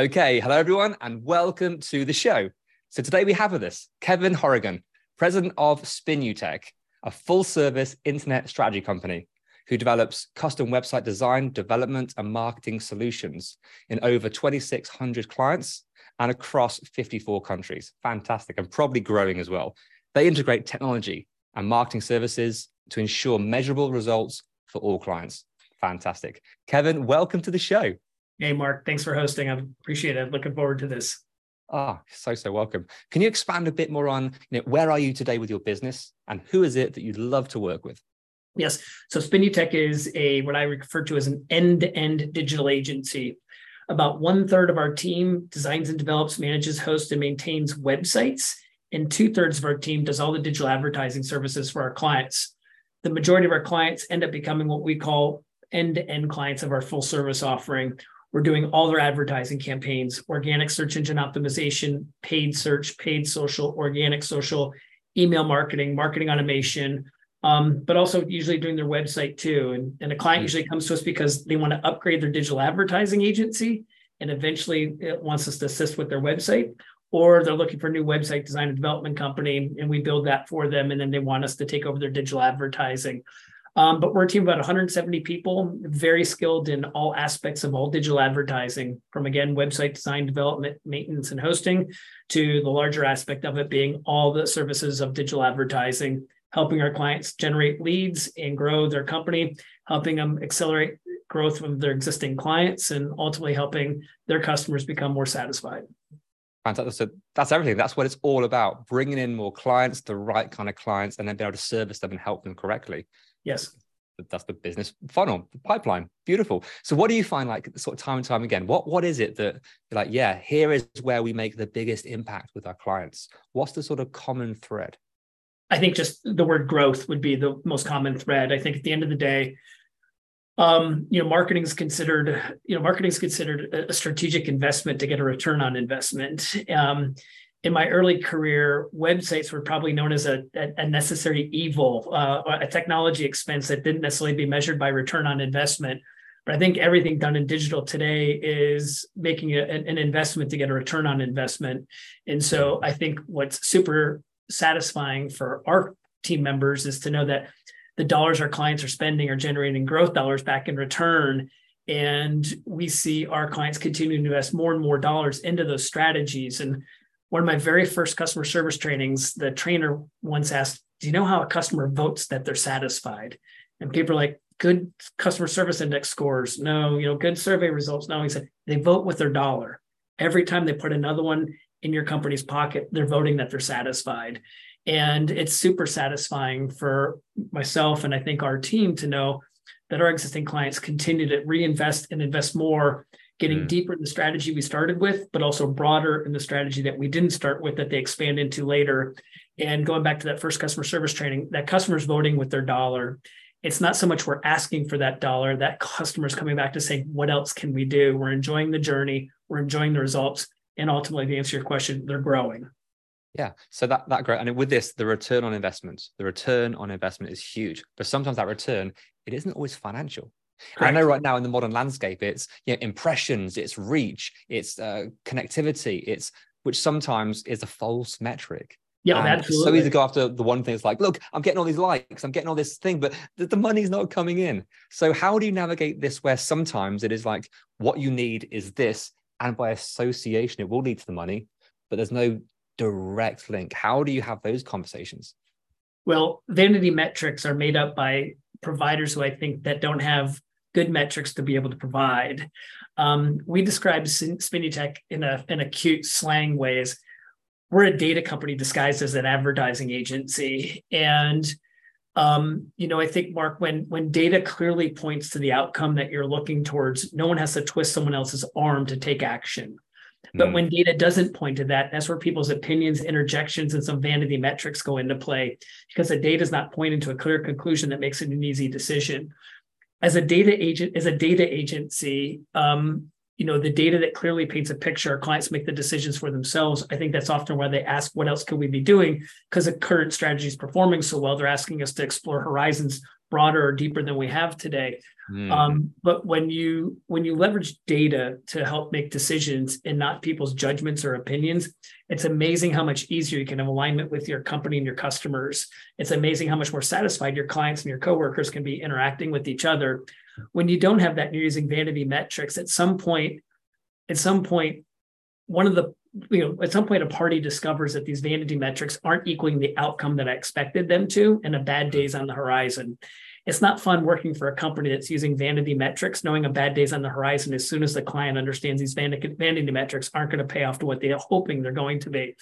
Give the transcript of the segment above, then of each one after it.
Okay, hello everyone, and welcome to the show. So today we have with us Kevin Hourigan, president of Spinutech, a full-service internet strategy company who develops custom website design, development, and marketing solutions in over 2,600 clients and across 54 countries. Fantastic, and probably growing as well. They integrate technology and marketing services to ensure measurable results for all clients. Fantastic. Kevin, welcome to the show. Hey, Mark, thanks for hosting. I appreciate it. Looking forward to this. Ah, so so welcome. Can you expand a bit more on you know, where are you today with your business, and who is it that you'd love to work with? Yes. So Spinutech is a what I refer to as an end-to-end digital agency. About one third of our team designs and develops, manages, hosts, and maintains websites, and two thirds of our team does all the digital advertising services for our clients. The majority of our clients end up becoming what we call end-to-end clients of our full service offering. We're doing all their advertising campaigns, organic search engine optimization, paid search, paid social, organic social, email marketing, marketing automation, um, but also usually doing their website too. And, and a client Mm. usually comes to us because they want to upgrade their digital advertising agency and eventually it wants us to assist with their website. Or they're looking for a new website design and development company, and we build that for them. And then they want us to take over their digital advertising. Um, but we're a team of about 170 people, very skilled in all aspects of all digital advertising, from again, website design, development, maintenance, and hosting, to the larger aspect of it being all the services of digital advertising, helping our clients generate leads and grow their company, helping them accelerate growth of their existing clients, and ultimately helping their customers become more satisfied. Fantastic. So that's everything. That's what it's all about: bringing in more clients, the right kind of clients, and then be able to service them and help them correctly. Yes. That's the business funnel, the pipeline. Beautiful. So, what do you find like sort of time and time again? What what is it that you're like? Yeah, here is where we make the biggest impact with our clients. What's the sort of common thread? I think just the word growth would be the most common thread. I think at the end of the day, um, you know, marketing is considered, you know, marketing is considered a a strategic investment to get a return on investment. Um, in my early career, websites were probably known as a, a, necessary evil, uh, a technology expense that didn't necessarily be measured by return on investment. But I think everything done in digital today is making a, an investment to get a return on investment. And so I think what's super satisfying for our team members is to know that the dollars our clients are spending are generating growth dollars back in return. And we see our clients continuing to invest more and more dollars into those strategies. And one of my very first customer service trainings, the trainer once asked, Do you know how a customer votes that they're satisfied? And people are like, Good customer service index scores. No, you know, good survey results. No, he said, They vote with their dollar. Every time they put another one in your company's pocket, they're voting that they're satisfied. And it's super satisfying for myself and I think our team to know that our existing clients continue to reinvest and invest more, getting Mm. deeper in the strategy we started with, but also broader in the strategy that we didn't start with that they expand into later. And going back to that first customer service training, that customer's voting with their dollar. It's not so much we're asking for that dollar, that customer's coming back to say, what else can we do? We're enjoying the journey, we're enjoying the results. And ultimately, to answer your question, they're growing. Yeah. So that that great. And with this, the return on investment, the return on investment is huge. But sometimes that return, it isn't always financial. I know right now in the modern landscape, it's you know, impressions, it's reach, it's uh, connectivity, it's which sometimes is a false metric. Yeah, And absolutely. It's so easy to go after the one thing. It's like, look, I'm getting all these likes, I'm getting all this thing, but the, the money's not coming in. So how do you navigate this where sometimes it is like what you need is this, and by association, it will lead to the money, but there's no direct link. How do you have those conversations? Well, vanity metrics are made up by providers who I think that don't have good metrics to be able to provide. Um, we describe Spinutech in a in a cute slang ways. We're a data company disguised as an advertising agency, and um, you know, I think Mark, when when data clearly points to the outcome that you're looking towards, no one has to twist someone else's arm to take action. But mm. when data doesn't point to that, that's where people's opinions, interjections, and some vanity metrics go into play because the data is not pointing to a clear conclusion that makes it an easy decision. As a data agent, as a data agency, um, you know, the data that clearly paints a picture, clients make the decisions for themselves. I think that's often why they ask, what else could we be doing? Because the current strategy is performing so well, they're asking us to explore horizons broader or deeper than we have today. Mm. Um, but when you when you leverage data to help make decisions and not people's judgments or opinions, it's amazing how much easier you can have alignment with your company and your customers. It's amazing how much more satisfied your clients and your coworkers can be interacting with each other. When you don't have that, and you're using vanity metrics. At some point, at some point, one of the you know at some point a party discovers that these vanity metrics aren't equaling the outcome that i expected them to and a bad day's on the horizon it's not fun working for a company that's using vanity metrics, knowing a bad day's on the horizon as soon as the client understands these vanity, metrics aren't going to pay off to what they're hoping they're going to be.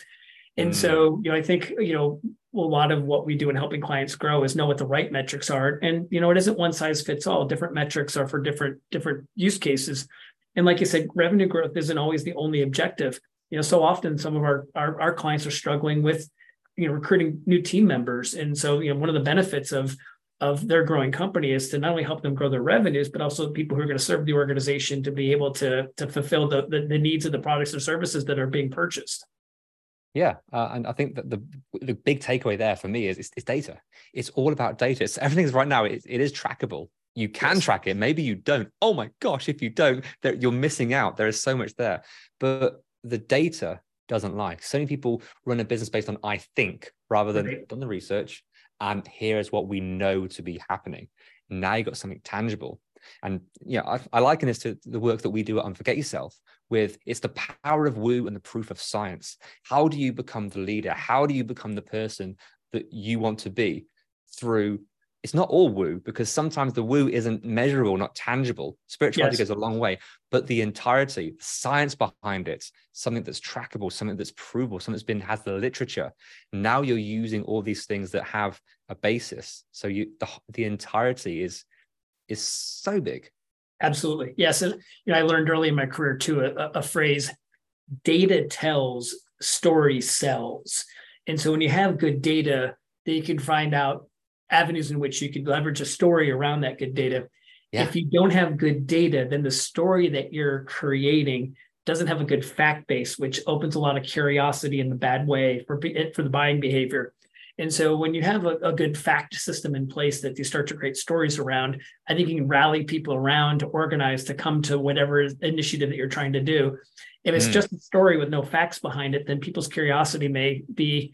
And mm. so, you know, I think, you know, a lot of what we do in helping clients grow is know what the right metrics are. And, you know, it isn't one size fits all. Different metrics are for different, different use cases. And like you said, revenue growth isn't always the only objective. You know, so often some of our, our, our clients are struggling with, you know, recruiting new team members. And so, you know, one of the benefits of of their growing company is to not only help them grow their revenues, but also people who are going to serve the organization to be able to, to fulfill the, the, the needs of the products and services that are being purchased. Yeah, uh, and I think that the the big takeaway there for me is, is, is data. It's all about data. It's, everything's right now. It, it is trackable. You can yes. track it. Maybe you don't. Oh my gosh, if you don't, that you're missing out. There is so much there. But the data doesn't lie. So many people run a business based on I think rather than right. done the research, and here is what we know to be happening. Now you got something tangible. And yeah, I, I liken this to the work that we do at Unforget Yourself with it's the power of woo and the proof of science. How do you become the leader? How do you become the person that you want to be through it's not all woo because sometimes the woo isn't measurable, not tangible. Spirituality yes. goes a long way, but the entirety, the science behind it, something that's trackable, something that's provable, something that's been has the literature. Now you're using all these things that have a basis. So you the, the entirety is is so big. Absolutely. Yes. And you know, I learned early in my career too a, a phrase, data tells, story sells. And so when you have good data, then you can find out avenues in which you could leverage a story around that good data. Yeah. If you don't have good data, then the story that you're creating doesn't have a good fact base, which opens a lot of curiosity in the bad way for, for the buying behavior. And so when you have a, a, good fact system in place that you start to create stories around, I think you can rally people around to organize to come to whatever initiative that you're trying to do. If it's mm. just a story with no facts behind it, then people's curiosity may be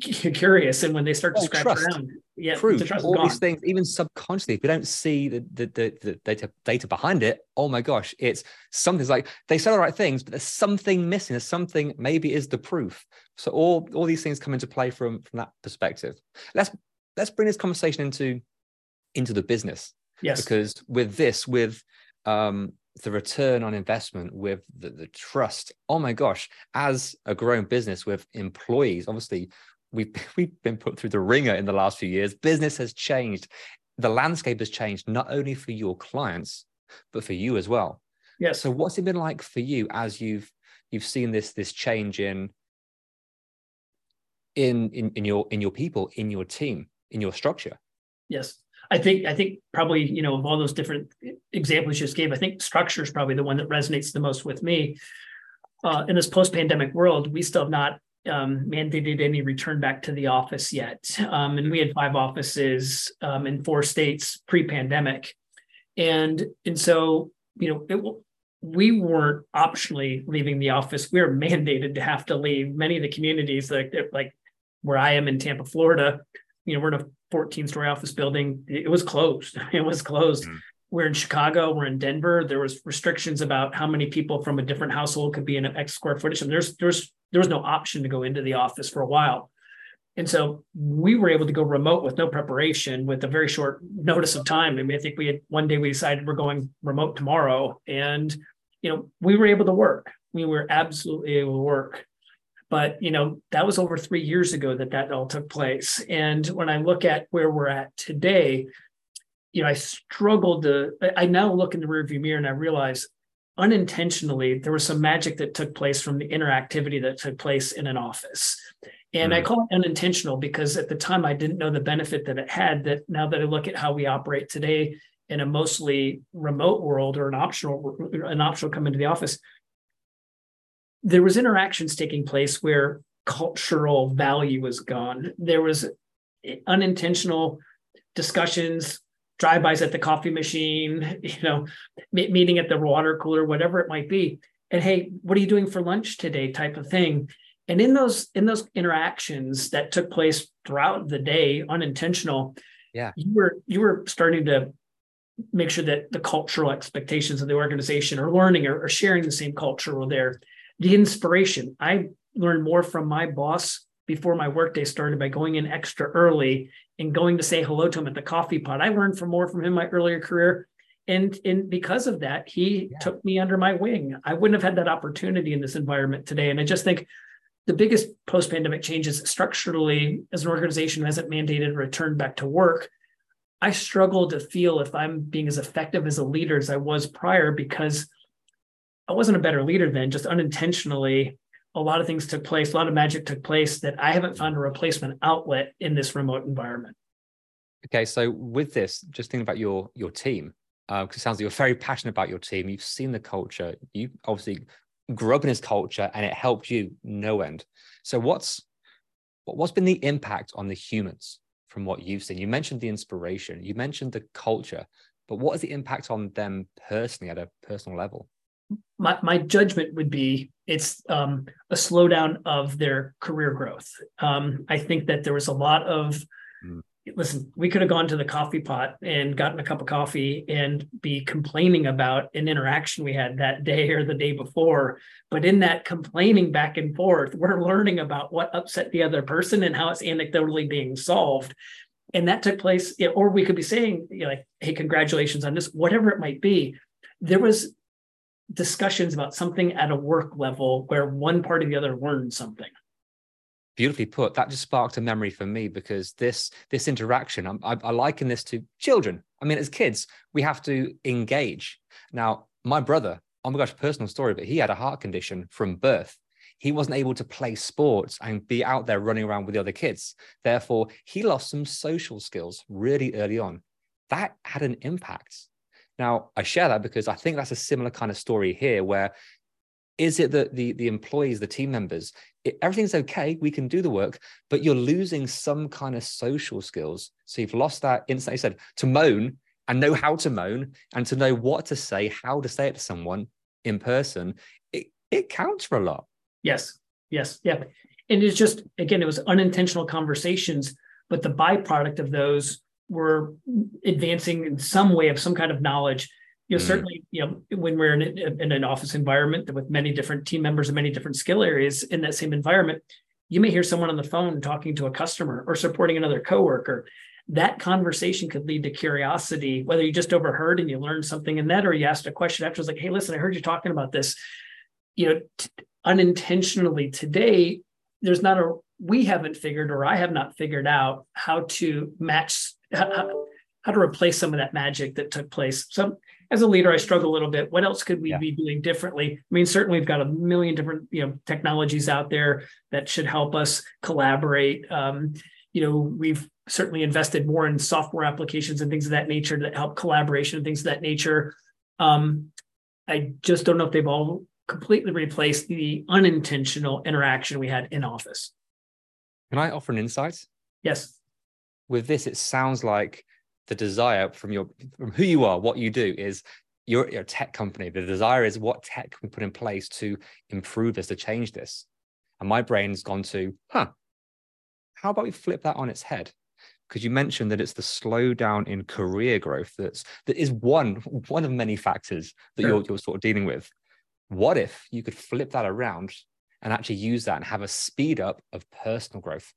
curious and when they start to oh, scratch trust. around yeah Proof. The all these things even subconsciously if you don't see the, the, the, the, data data behind it oh my gosh it's something's like they say the right things but there's something missing there's something maybe is the proof. So all all these things come into play from from that perspective. Let's let's bring this conversation into into the business. Yes. Because with this with um the return on investment with the, the trust oh my gosh as a growing business with employees obviously we've we've been put through the ringer in the last few years. Business has changed. The landscape has changed not only for your clients, but for you as well. Yeah. So what's it been like for you as you've you've seen this this change in in in, in your in your people, in your team, in your structure? Yes. I think I think probably you know of all those different examples you just gave, I think structure is probably the one that resonates the most with me. Uh, in this post-pandemic world, we still have not um, mandated any return back to the office yet. Um, and we had five offices um, in four states pre-pandemic, and and so you know it, we weren't optionally leaving the office; we were mandated to have to leave. Many of the communities like like where I am in Tampa, Florida, you know, we're in a 14 story office building. It was closed. It was closed. Mm. We're in Chicago. We're in Denver. There was restrictions about how many people from a different household could be in an X square footage. And there's there's there was no option to go into the office for a while. And so we were able to go remote with no preparation with a very short notice of time. I mean, I think we had one day we decided we're going remote tomorrow. And, you know, we were able to work. We were absolutely able to work. But, you know, that was over three years ago that that all took place. And when I look at where we're at today, you know, I struggled to, I now look in the rearview mirror and I realize unintentionally there was some magic that took place from the interactivity that took place in an office and mm-hmm. I call it unintentional because at the time I didn't know the benefit that it had. That now that I look at how we operate today in a mostly remote world or an optional an optional come into the office, there was interactions taking place where cultural value was gone. There was unintentional discussions, drive-bys at the coffee machine, you know, meeting at the water cooler, whatever it might be. And hey, what are you doing for lunch today? Type of thing and in those in those interactions that took place throughout the day unintentional yeah you were you were starting to make sure that the cultural expectations of the organization are learning or, or sharing the same culture were there the inspiration i learned more from my boss before my workday started by going in extra early and going to say hello to him at the coffee pot. I learned from more from him in my earlier career. And and because of that he yeah. took me under my wing. I wouldn't have had that opportunity in this environment today. And i just think the biggest post-pandemic changes structurally as an organization hasn't mandated return back to work. I struggle to feel if i'm being as effective as a leader as i was prior because i wasn't a better leader then just unintentionally a lot of things took place a lot of magic took place that i haven't found a replacement outlet in this remote environment okay so with this just thinking about your your team because uh, it sounds like you're very passionate about your team you've seen the culture you obviously grew up in this culture and it helped you no end. So what's what's been the impact on the humans from what you've seen? You mentioned the inspiration, you mentioned the culture, but what is the impact on them personally at a personal level? My, my judgment would be it's um, a slowdown of their career growth. Um, I think that there was a lot of mm listen, we could have gone to the coffee pot and gotten a cup of coffee and be complaining about an interaction we had that day or the day before. But in that complaining back and forth, we're learning about what upset the other person and how it's anecdotally being solved. And that took place, or we could be saying, you know, like, hey, congratulations on this, whatever it might be. There was discussions about something at a work level where one part or the other learned something. Beautifully put. That just sparked a memory for me because this this interaction I, I, liken this to children. I mean as kids we have to engage. Now my brother oh my gosh personal story but he had a heart condition from birth. He wasn't able to play sports and be out there running around with the other kids. Therefore he lost some social skills really early on. That had an impact now i share that because i think that's a similar kind of story here where is it that the the employees the team members it, everything's okay we can do the work but you're losing some kind of social skills. So you've lost that instant you said to moan and know how to moan and to know what to say how to say it to someone in person it, it counts for a lot. Yes yes yeah and it's just again it was unintentional conversations but the byproduct of those were advancing in some way of some kind of knowledge you know, mm. certainly, you know, when we're in, in an office environment with many different team members and many different skill areas in that same environment, you may hear someone on the phone talking to a customer or supporting another coworker. That conversation could lead to curiosity, whether you just overheard and you learned something in that, or you asked a question after, like, "Hey, listen, I heard you talking about this." You know, t- unintentionally today, there's not a we haven't figured, or I have not figured out how to match how, how to replace some of that magic that took place. So as a leader, I struggle a little bit. What else could we yeah. be doing differently? I mean, certainly we've got a million different you know technologies out there that should help us collaborate. Um, you know, we've certainly invested more in software applications and things of that nature that help collaboration and things of that nature. Um, I just don't know if they've all completely replaced the unintentional interaction we had in office. Can I offer an insight? Yes. With this, it sounds like the desire from your from who you are, what you do is you're, you're a tech company. The desire is what tech can we put in place to improve this, to change this. And my brain's gone to, huh, how about we flip that on its head? Because you mentioned that it's the slowdown in career growth that's that is one one of many factors that sure. you're, you're sort of dealing with. What if you could flip that around and actually use that and have a speed up of personal growth?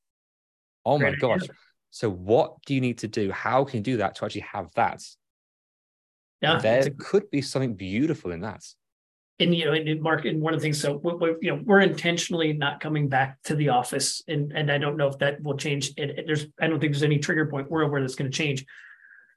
Oh Great my gosh. So what do you need to do? How can you do that to actually have that? Yeah, there a, could be something beautiful in that. And you know, and Mark, and one of the things, so we, we, you know, we're intentionally not coming back to the office, and and I don't know if that will change. It, there's, I don't think there's any trigger point where where that's going to change.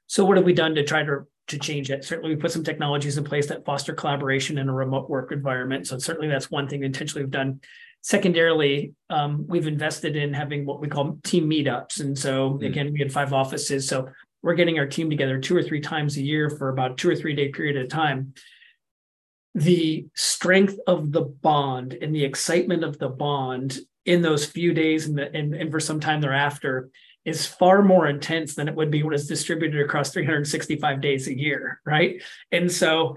So what have we done to try to to change it? Certainly, we put some technologies in place that foster collaboration in a remote work environment. So certainly, that's one thing intentionally we've done. Secondarily, um, we've invested in having what we call team meetups, and so mm. again, we had five offices. So we're getting our team together two or three times a year for about two or three day period at a time the strength of the bond and the excitement of the bond in those few days and, the, and, and for some time thereafter is far more intense than it would be when it's distributed across 365 days a year right and so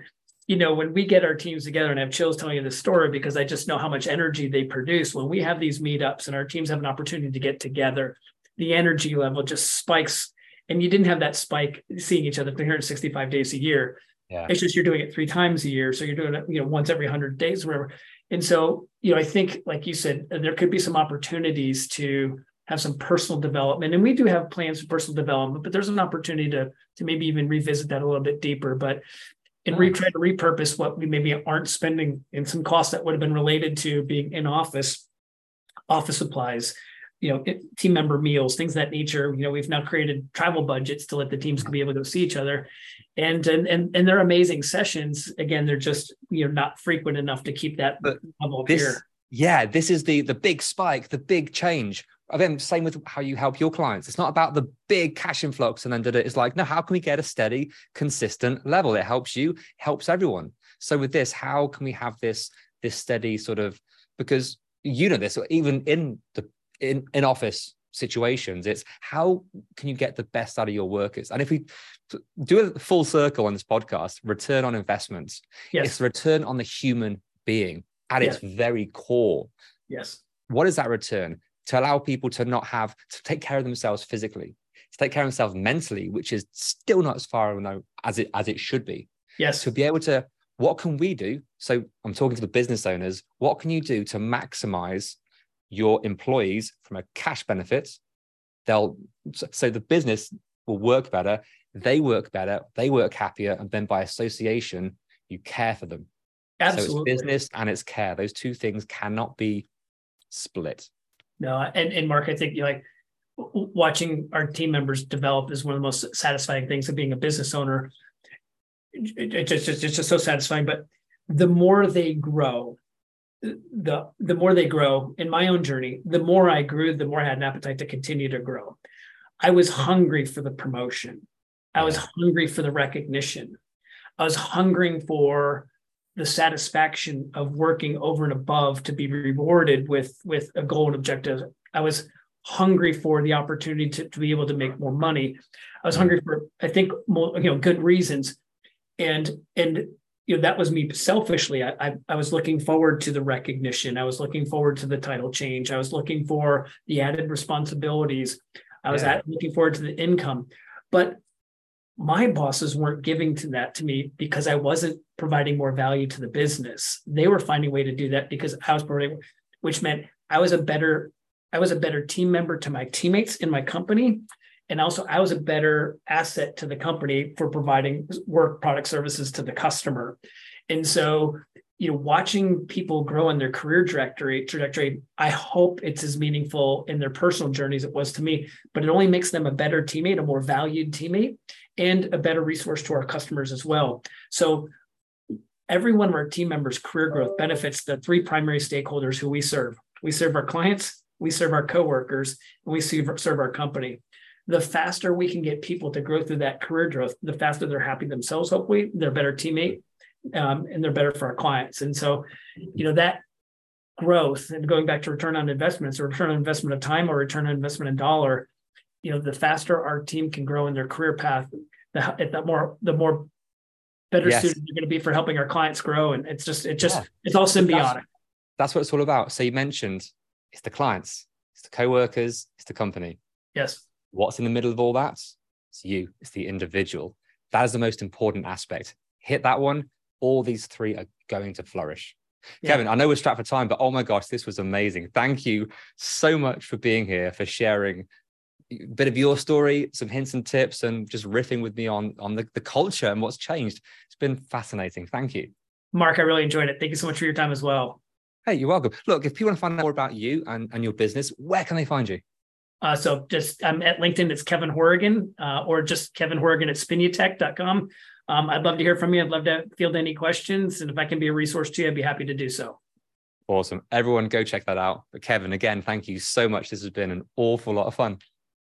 you know when we get our teams together and I have chills telling you this story because i just know how much energy they produce when we have these meetups and our teams have an opportunity to get together the energy level just spikes and you didn't have that spike seeing each other 365 days a year. Yeah. It's just you're doing it three times a year. So you're doing it, you know, once every 100 days, or whatever. And so, you know, I think, like you said, uh, there could be some opportunities to have some personal development. And we do have plans for personal development, but there's an opportunity to, to maybe even revisit that a little bit deeper. But and mm. re- try to repurpose what we maybe aren't spending in some costs that would have been related to being in office, office supplies, you know team member meals things that nature. You know we've now created travel budgets to let the teams be able to go see each other. And and and, and they're amazing sessions. Again they're just you know not frequent enough to keep that but level this, here yeah this is the the big spike the big change again same with how you help your clients. It's not about the big cash influx and then did it it's like no how can we get a steady consistent level? It helps you helps everyone. So with this how can we have this this steady sort of because you know this even in the in, in office situations it's how can you get the best out of your workers? And if we do a full circle on this podcast return on investments yes. it's return on the human being at yes. its very core. Yes. What is that return to allow people to not have to take care of themselves physically to take care of themselves mentally which is still not as far as it as it should be yes to be able to what can we do so i'm talking to the business owners what can you do to maximize your employees from a cash benefit. They'll so the business will work better, they work better, they work happier, and then by association, you care for them. Absolutely. So it's business and it's care. Those two things cannot be split. No, and, and Mark, I think you like watching our team members develop is one of the most satisfying things of being a business owner. It, it just, it's just so satisfying. But the more they grow, the the more they grow in my own journey the more i grew the more i had an appetite to continue to grow i was hungry for the promotion i was hungry for the recognition i was hungering for the satisfaction of working over and above to be rewarded with with a goal and objective. I was hungry for the opportunity to, to be able to make more money. I was mm. hungry for i think more, you know good reasons. And and you know that was me selfishly. I, I, I was looking forward to the recognition. I was looking forward to the title change. I was looking for the added responsibilities. I was yeah. at, looking forward to the income. But my bosses weren't giving to that to me because i wasn't providing more value to the business they were finding a way to do that because i was providing which meant i was a better i was a better team member to my teammates in my company and also I was a better asset to the company for providing work product services to the customer. And so, you know, watching people grow in their career trajectory, trajectory, I hope it's as meaningful in their personal journey as it was to me, but it only makes them a better teammate, a more valued teammate, and a better resource to our customers as well. So every one of our team members' career growth benefits the three primary stakeholders who we serve. We serve our clients, we serve our coworkers, and we serve, our company the faster we can get people to grow through that career growth, the faster they're happy themselves, hopefully, they're better teammate, um, and they're better for our clients. And so, you know, that growth and going back to return on investments or return on investment of time or return on investment in dollar, you know, the faster our team can grow in their career path, the, the more the more better yes. suited they're going to be for helping our clients grow. And it's just it just yeah. it's all symbiotic. That's, that's what it's all about. So you mentioned it's the clients, it's the co-workers, it's the company. Yes. What's in the middle of all that? It's you, it's the individual. That is the most important aspect. Hit that one, all these three are going to flourish. Yeah. Kevin, I know we're strapped for time, but oh my gosh, this was amazing. Thank you so much for being here, for sharing a bit of your story, some hints and tips, and just riffing with me on, on the, the culture and what's changed. It's been fascinating. Thank you. Mark, I really enjoyed it. Thank you so much for your time as well. Hey, you're welcome. Look, if people want to find out more about you and, and your business, where can they find you? Uh, so just I'm at LinkedIn, it's Kevin Hourigan, uh, or just Kevin Hourigan at spinutech.com. Um, I'd love to hear from you. I'd love to field any questions. And if I can be a resource to you, I'd be happy to do so. Awesome. Everyone go check that out. But Kevin, again, thank you so much. This has been an awful lot of fun.